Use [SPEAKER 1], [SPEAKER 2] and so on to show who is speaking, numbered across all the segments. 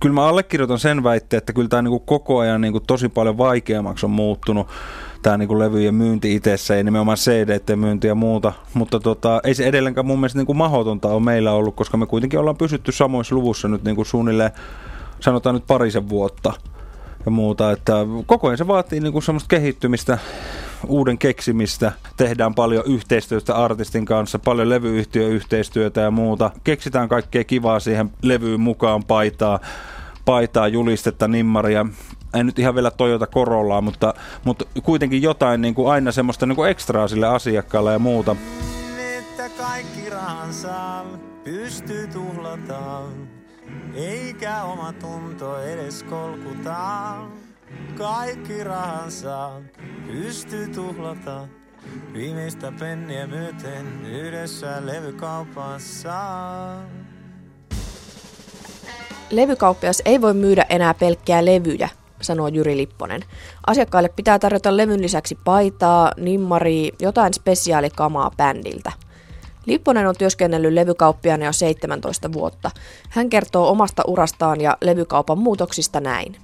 [SPEAKER 1] kyllä mä allekirjoitan sen väitteen, että kyllä tämä niin koko ajan niin tosi paljon vaikeammaksi on muuttunut tämä niin levyjen myynti itsessä ja nimenomaan cd myynti ja muuta. Mutta tota, ei se edelleenkään mun mielestä kuin mahdotonta on meillä ollut, koska me kuitenkin ollaan pysytty samoissa luvussa nyt niin kuin suunnilleen, sanotaan nyt parisen vuotta ja muuta. Että koko ajan se vaatii niin kuin semmoista kehittymistä, uuden keksimistä. Tehdään paljon yhteistyötä artistin kanssa, paljon levyyhtiöyhteistyötä ja muuta. Keksitään kaikkea kivaa siihen levyyn mukaan paitaa paitaa, julistetta, nimmaria ei nyt ihan vielä Toyota Corollaa, mutta, mutta kuitenkin jotain niin kuin aina semmoista niin kuin ekstraa sille asiakkaalle ja muuta. Että kaikki rahansa pystyy tuhlataan, eikä oma tunto edes kolkutaan. Kaikki rahansa pystyy tuhlataan. Viimeistä penniä myöten yhdessä levykaupassa.
[SPEAKER 2] Levykauppias ei voi myydä enää pelkkää levyjä, sanoo Jyri Lipponen. Asiakkaille pitää tarjota levyn lisäksi paitaa, nimmari, jotain spesiaalikamaa bändiltä. Lipponen on työskennellyt levykauppiaana jo 17 vuotta. Hän kertoo omasta urastaan ja levykaupan muutoksista näin.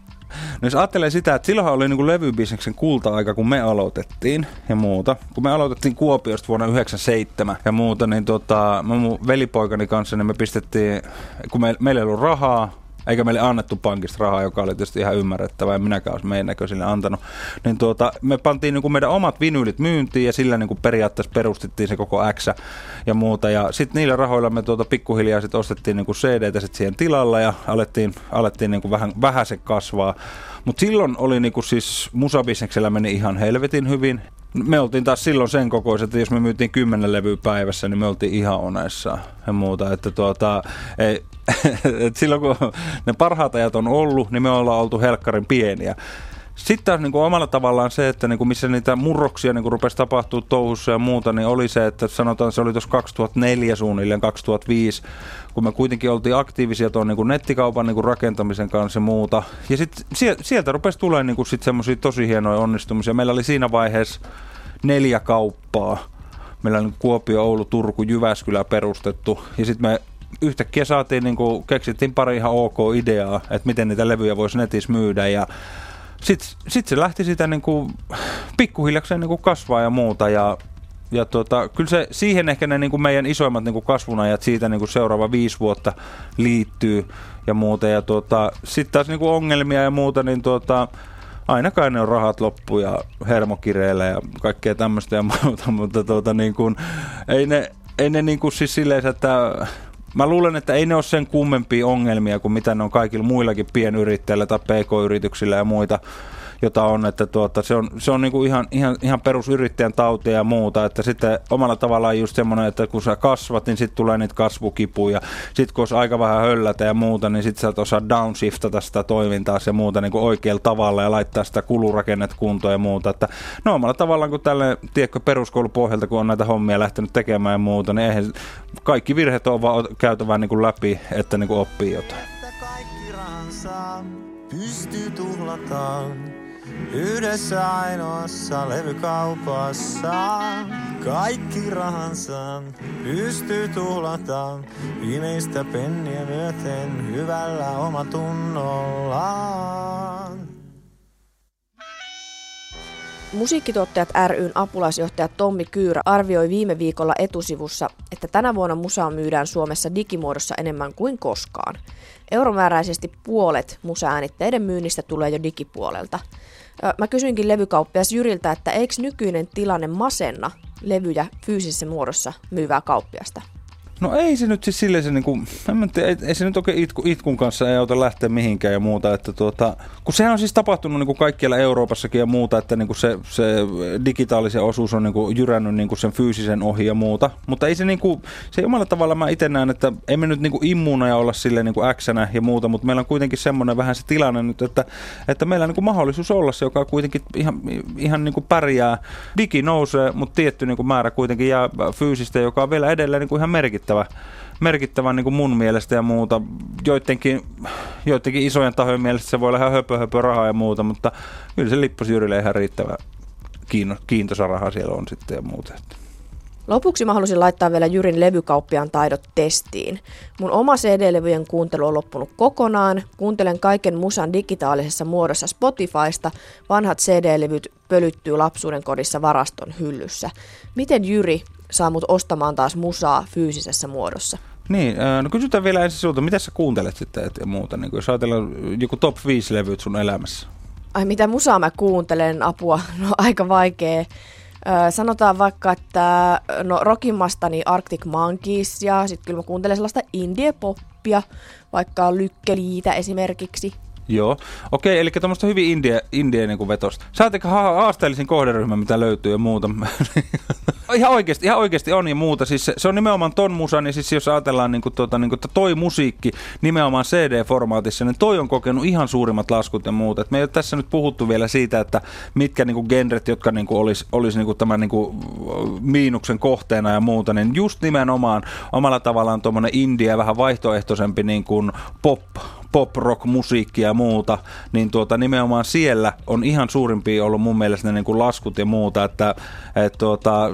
[SPEAKER 1] No jos ajattelee sitä, että silloin oli niin levybisneksen kulta-aika, kun me aloitettiin ja muuta. Kun me aloitettiin Kuopiosta vuonna 1997 ja muuta, niin tota, mun velipoikani kanssa niin me pistettiin, kun me, meillä ei ollut rahaa, eikä meille annettu pankista rahaa, joka oli tietysti ihan ymmärrettävää, ja minäkään olisi meidän näköisille antanut. Niin tuota, me pantiin niin kuin meidän omat vinyylit myyntiin, ja sillä niin kuin periaatteessa perustettiin se koko X ja muuta. Ja sitten niillä rahoilla me tuota pikkuhiljaa sit ostettiin niin kuin sit siihen tilalla, ja alettiin, alettiin niin kuin vähän, vähän se kasvaa. Mutta silloin oli niinku siis musabisneksellä meni ihan helvetin hyvin. Me oltiin taas silloin sen kokoiset, että jos me myytiin kymmenen levyä päivässä, niin me oltiin ihan onessa ja muuta. Että tuota, ei, silloin kun ne parhaat ajat on ollut, niin me ollaan oltu helkkarin pieniä. Sitten taas niin kuin omalla tavallaan se, että niin kuin missä niitä murroksia niin kuin rupesi tapahtuu touhussa ja muuta, niin oli se, että sanotaan se oli tuossa 2004 suunnilleen, 2005, kun me kuitenkin oltiin aktiivisia tuon niin kuin nettikaupan niin kuin rakentamisen kanssa ja muuta. Ja sitten sieltä rupesi tulemaan niin sit semmoisia tosi hienoja onnistumisia. Meillä oli siinä vaiheessa neljä kauppaa. Meillä oli Kuopio, Oulu, Turku, Jyväskylä perustettu. Ja sitten me yhtäkkiä saatiin, niin kuin, keksittiin pari ihan ok ideaa, että miten niitä levyjä voisi netissä myydä. Ja sitten sit se lähti sitä niin kuin, pikkuhiljakseen niin kuin kasvaa ja muuta. Ja ja tota, kyllä se, siihen ehkä ne niin kuin meidän isoimmat niin kuin kasvunajat siitä niin kuin seuraava viisi vuotta liittyy ja muuta. Ja tota, sitten taas niin kuin ongelmia ja muuta, niin tota, ainakaan ne on rahat loppu ja hermokireillä ja kaikkea tämmöistä ja muuta, mutta tota, niin kuin, ei ne, ei ne niin kuin siis silleen, että mä luulen, että ei ne ole sen kummempia ongelmia kuin mitä ne on kaikilla muillakin pienyrittäjillä tai pk-yrityksillä ja muita jota on, että tuota, se on, se on niinku ihan, ihan, ihan perusyrittäjän tautia ja muuta, että sitten omalla tavallaan just semmoinen, että kun sä kasvat, niin sitten tulee niitä kasvukipuja, sitten kun olisi aika vähän höllätä ja muuta, niin sitten sä et osaa downshiftata sitä toimintaa ja muuta niin kuin oikealla tavalla ja laittaa sitä kulurakennet kuntoon ja muuta, että no omalla tavallaan kun tälle, tiedätkö, peruskoulupohjalta, kun on näitä hommia lähtenyt tekemään ja muuta, niin eihän kaikki virheet on vaan käytävä niin kuin läpi, että niin kuin oppii jotain. Pystyy tuhlataan. Yhdessä ainoassa levykaupassa kaikki rahansa pystyy tuhlata viimeistä penniä myöten hyvällä omatunnollaan.
[SPEAKER 2] Musiikkituottajat ryn apulaisjohtaja Tommi Kyyrä arvioi viime viikolla etusivussa, että tänä vuonna musaa myydään Suomessa digimuodossa enemmän kuin koskaan. Euromääräisesti puolet musaäänitteiden myynnistä tulee jo digipuolelta. Mä kysyinkin levykauppias Jyriltä, että eikö nykyinen tilanne masenna levyjä fyysisessä muodossa myyvää kauppiasta?
[SPEAKER 1] No ei se nyt siis silleen se niinku, en tiedä, ei, ei se nyt oikein itku, itkun kanssa ei auta lähteä mihinkään ja muuta, että tuota, kun sehän on siis tapahtunut niinku kaikkialla Euroopassakin ja muuta, että niinku se, se digitaalisen osuus on niinku jyrännyt niinku sen fyysisen ohi ja muuta, mutta ei se niinku, se omalla tavalla mä itse näen, että ei me nyt niinku immuuneja olla sille niinku x ja muuta, mutta meillä on kuitenkin semmoinen vähän se tilanne nyt, että, että meillä on niinku mahdollisuus olla se, joka kuitenkin ihan, ihan niinku pärjää. Digi nousee, mutta tietty niinku määrä kuitenkin jää fyysistä, joka on vielä edelleen niinku ihan merkittävä merkittävä, merkittävä niin kuin mun mielestä ja muuta. Joidenkin, joidenkin isojen tahojen mielestä se voi olla ihan höpö, höpö rahaa ja muuta, mutta kyllä se lippusjyrille ihan riittävä kiintoisa raha siellä on sitten ja muuta.
[SPEAKER 2] Lopuksi mä halusin laittaa vielä Jyrin levykauppiaan taidot testiin. Mun oma CD-levyjen kuuntelu on loppunut kokonaan. Kuuntelen kaiken musan digitaalisessa muodossa Spotifysta. Vanhat CD-levyt pölyttyy lapsuuden kodissa varaston hyllyssä. Miten Jyri saa mut ostamaan taas musaa fyysisessä muodossa?
[SPEAKER 1] Niin, no kysytään vielä ensin sinulta, mitä sä kuuntelet sitten et, ja muuta, niin jos ajatellaan joku top 5 levyt sun elämässä?
[SPEAKER 2] Ai mitä musaa mä kuuntelen, apua, no aika vaikea. Öö, sanotaan vaikka, että no rockimmastani Arctic Monkeys ja sitten kyllä mä kuuntelen sellaista indie-poppia, vaikka Lykkeliitä esimerkiksi.
[SPEAKER 1] Joo. Okei, eli tuommoista hyvin indie, indie niin vetosta. Saatteko ha- haasteellisin kohderyhmä, mitä löytyy ja muuta? ihan oikeasti, ihan oikeasti on ja muuta. Siis se, se on nimenomaan ton musan, niin siis jos ajatellaan niin kuin, tuota, niin kuin, että toi musiikki nimenomaan CD-formaatissa, niin toi on kokenut ihan suurimmat laskut ja muuta. Et me ei ole tässä nyt puhuttu vielä siitä, että mitkä niin kuin genret, jotka niin kuin olisi, olisi niin kuin tämän niin kuin miinuksen kohteena ja muuta, niin just nimenomaan omalla tavallaan tuommoinen indie vähän vaihtoehtoisempi niin kuin pop, pop-rock-musiikkia ja muuta, niin tuota, nimenomaan siellä on ihan suurimpia ollut mun mielestä ne niin kuin laskut ja muuta, että et tuota,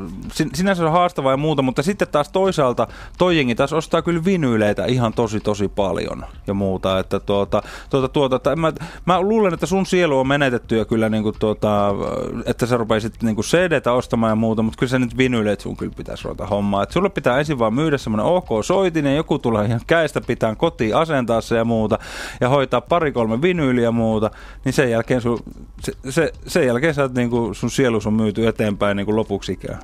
[SPEAKER 1] sinänsä on haastavaa ja muuta, mutta sitten taas toisaalta toi jengi taas ostaa kyllä vinyyleitä ihan tosi tosi paljon ja muuta, että tuota, tuota, tuota, että mä, mä luulen, että sun sielu on menetetty ja kyllä niin kuin tuota, että sä rupeisit niin kuin CD-tä ostamaan ja muuta, mutta kyllä se nyt vinyyleet sun kyllä pitäisi ruveta hommaa, että sulle pitää ensin vaan myydä semmoinen ok soitin ja joku tulee ihan käistä pitää kotiin asentaa se ja muuta, ja hoitaa pari-kolme vinyyliä ja muuta, niin sen jälkeen, sun, se, se, sen jälkeen sä, niin kuin, sun sielus on myyty eteenpäin niin kuin lopuksi ikään.